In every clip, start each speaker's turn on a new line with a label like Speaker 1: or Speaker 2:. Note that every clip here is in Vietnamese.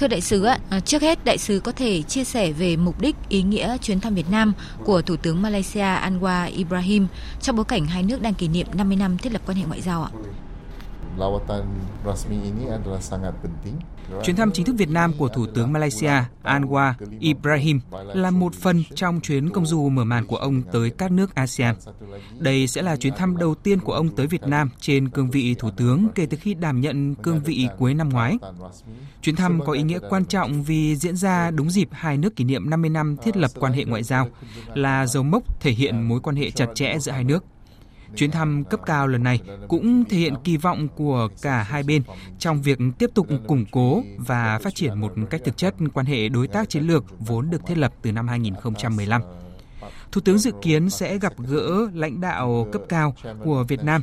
Speaker 1: Thưa đại sứ ạ, à, trước hết đại sứ có thể chia sẻ về mục đích, ý nghĩa chuyến thăm Việt Nam của Thủ tướng Malaysia Anwar Ibrahim trong bối cảnh hai nước đang kỷ niệm 50 năm thiết lập quan hệ ngoại giao ạ?
Speaker 2: Lawatan rasmi ini adalah sangat penting.
Speaker 3: Chuyến thăm chính thức Việt Nam của Thủ tướng Malaysia Anwar Ibrahim là một phần trong chuyến công du mở màn của ông tới các nước ASEAN. Đây sẽ là chuyến thăm đầu tiên của ông tới Việt Nam trên cương vị Thủ tướng kể từ khi đảm nhận cương vị cuối năm ngoái. Chuyến thăm có ý nghĩa quan trọng vì diễn ra đúng dịp hai nước kỷ niệm 50 năm thiết lập quan hệ ngoại giao, là dấu mốc thể hiện mối quan hệ chặt chẽ giữa hai nước. Chuyến thăm cấp cao lần này cũng thể hiện kỳ vọng của cả hai bên trong việc tiếp tục củng cố và phát triển một cách thực chất quan hệ đối tác chiến lược vốn được thiết lập từ năm 2015. Thủ tướng dự kiến sẽ gặp gỡ lãnh đạo cấp cao của Việt Nam,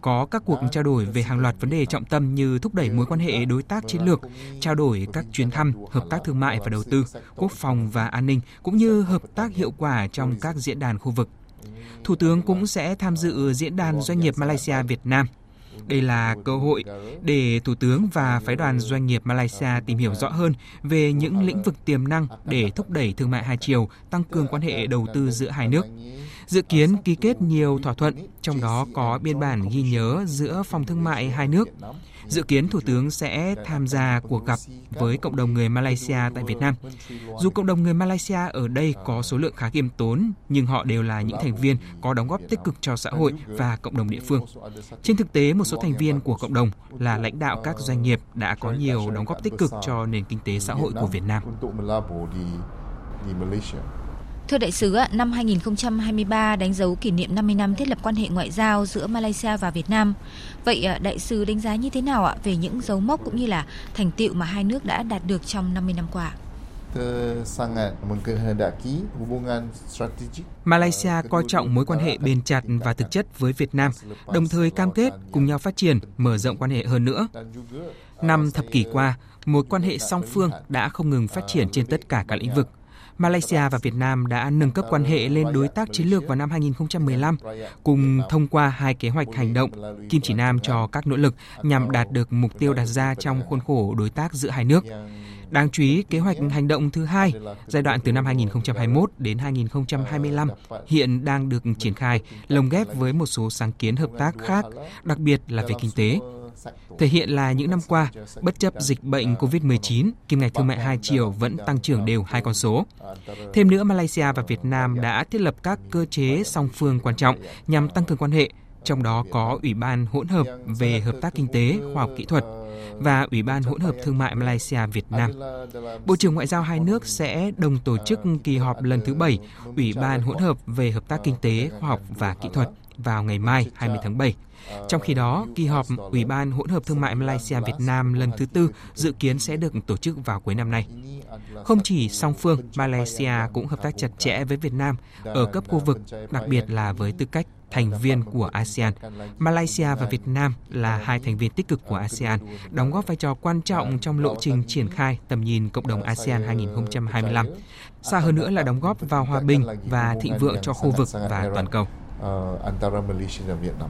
Speaker 3: có các cuộc trao đổi về hàng loạt vấn đề trọng tâm như thúc đẩy mối quan hệ đối tác chiến lược, trao đổi các chuyến thăm, hợp tác thương mại và đầu tư, quốc phòng và an ninh, cũng như hợp tác hiệu quả trong các diễn đàn khu vực. Thủ tướng cũng sẽ tham dự diễn đàn doanh nghiệp Malaysia Việt Nam. Đây là cơ hội để Thủ tướng và phái đoàn doanh nghiệp Malaysia tìm hiểu rõ hơn về những lĩnh vực tiềm năng để thúc đẩy thương mại hai chiều, tăng cường quan hệ đầu tư giữa hai nước. Dự kiến ký kết nhiều thỏa thuận, trong đó có biên bản ghi nhớ giữa phòng thương mại hai nước. Dự kiến Thủ tướng sẽ tham gia cuộc gặp với cộng đồng người Malaysia tại Việt Nam. Dù cộng đồng người Malaysia ở đây có số lượng khá khiêm tốn, nhưng họ đều là những thành viên có đóng góp tích cực cho xã hội và cộng đồng địa phương. Trên thực tế, một số thành viên của cộng đồng là lãnh đạo các doanh nghiệp đã có nhiều đóng góp tích cực cho nền kinh tế xã hội của Việt Nam.
Speaker 1: Thưa đại sứ, năm 2023 đánh dấu kỷ niệm 50 năm thiết lập quan hệ ngoại giao giữa Malaysia và Việt Nam. Vậy đại sứ đánh giá như thế nào ạ về những dấu mốc cũng như là thành tựu mà hai nước đã đạt được trong 50 năm qua?
Speaker 3: Malaysia coi trọng mối quan hệ bền chặt và thực chất với Việt Nam, đồng thời cam kết cùng nhau phát triển, mở rộng quan hệ hơn nữa. Năm thập kỷ qua, mối quan hệ song phương đã không ngừng phát triển trên tất cả các lĩnh vực – Malaysia và Việt Nam đã nâng cấp quan hệ lên đối tác chiến lược vào năm 2015, cùng thông qua hai kế hoạch hành động Kim Chỉ Nam cho các nỗ lực nhằm đạt được mục tiêu đặt ra trong khuôn khổ đối tác giữa hai nước. Đáng chú ý, kế hoạch hành động thứ hai, giai đoạn từ năm 2021 đến 2025, hiện đang được triển khai, lồng ghép với một số sáng kiến hợp tác khác, đặc biệt là về kinh tế thể hiện là những năm qua, bất chấp dịch bệnh COVID-19, kim ngạch thương mại hai chiều vẫn tăng trưởng đều hai con số. Thêm nữa, Malaysia và Việt Nam đã thiết lập các cơ chế song phương quan trọng nhằm tăng cường quan hệ, trong đó có Ủy ban hỗn hợp về hợp tác kinh tế, khoa học kỹ thuật và Ủy ban hỗn hợp thương mại Malaysia Việt Nam. Bộ trưởng Ngoại giao hai nước sẽ đồng tổ chức kỳ họp lần thứ bảy Ủy ban hỗn hợp về hợp tác kinh tế, khoa học và kỹ thuật vào ngày mai 20 tháng 7. Trong khi đó, kỳ họp Ủy ban hỗn hợp thương mại Malaysia Việt Nam lần thứ tư dự kiến sẽ được tổ chức vào cuối năm nay. Không chỉ song phương, Malaysia cũng hợp tác chặt chẽ với Việt Nam ở cấp khu vực, đặc biệt là với tư cách thành viên của ASEAN. Malaysia và Việt Nam là hai thành viên tích cực của ASEAN, đóng góp vai trò quan trọng trong lộ trình triển khai tầm nhìn cộng đồng ASEAN 2025. Xa hơn nữa là đóng góp vào hòa bình và thịnh vượng cho khu vực và toàn cầu. Ờ, antara Malaysia Việt Nam.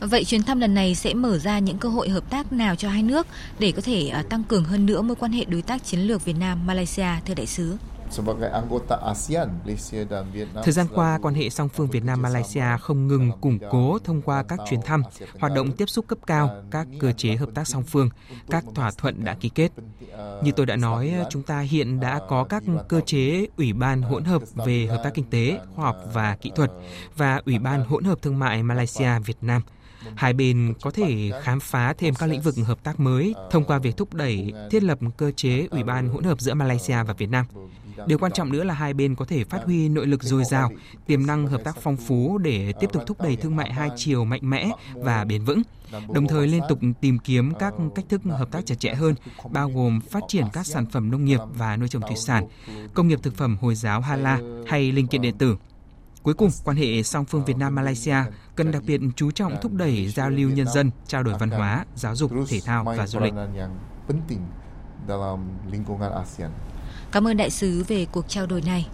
Speaker 1: Vậy chuyến thăm lần này sẽ mở ra những cơ hội hợp tác nào cho hai nước để có thể uh, tăng cường hơn nữa mối quan hệ đối tác chiến lược Việt Nam Malaysia thưa đại sứ?
Speaker 3: Thời gian qua, quan hệ song phương Việt Nam Malaysia không ngừng củng cố thông qua các chuyến thăm, hoạt động tiếp xúc cấp cao, các cơ chế hợp tác song phương, các thỏa thuận đã ký kết. Như tôi đã nói, chúng ta hiện đã có các cơ chế Ủy ban hỗn hợp về hợp tác kinh tế, khoa học và kỹ thuật và Ủy ban hỗn hợp thương mại Malaysia Việt Nam – Hai bên có thể khám phá thêm các lĩnh vực hợp tác mới thông qua việc thúc đẩy thiết lập cơ chế ủy ban hỗn hợp giữa Malaysia và Việt Nam. Điều quan trọng nữa là hai bên có thể phát huy nội lực dồi dào, tiềm năng hợp tác phong phú để tiếp tục thúc đẩy thương mại hai chiều mạnh mẽ và bền vững, đồng thời liên tục tìm kiếm các cách thức hợp tác chặt chẽ hơn, bao gồm phát triển các sản phẩm nông nghiệp và nuôi trồng thủy sản, công nghiệp thực phẩm Hồi giáo Hala hay linh kiện điện tử. Cuối cùng, quan hệ song phương Việt Nam Malaysia cần đặc biệt chú trọng thúc đẩy giao lưu nhân dân, trao đổi văn hóa, giáo dục, thể thao và du lịch.
Speaker 1: Cảm ơn đại sứ về cuộc trao đổi này.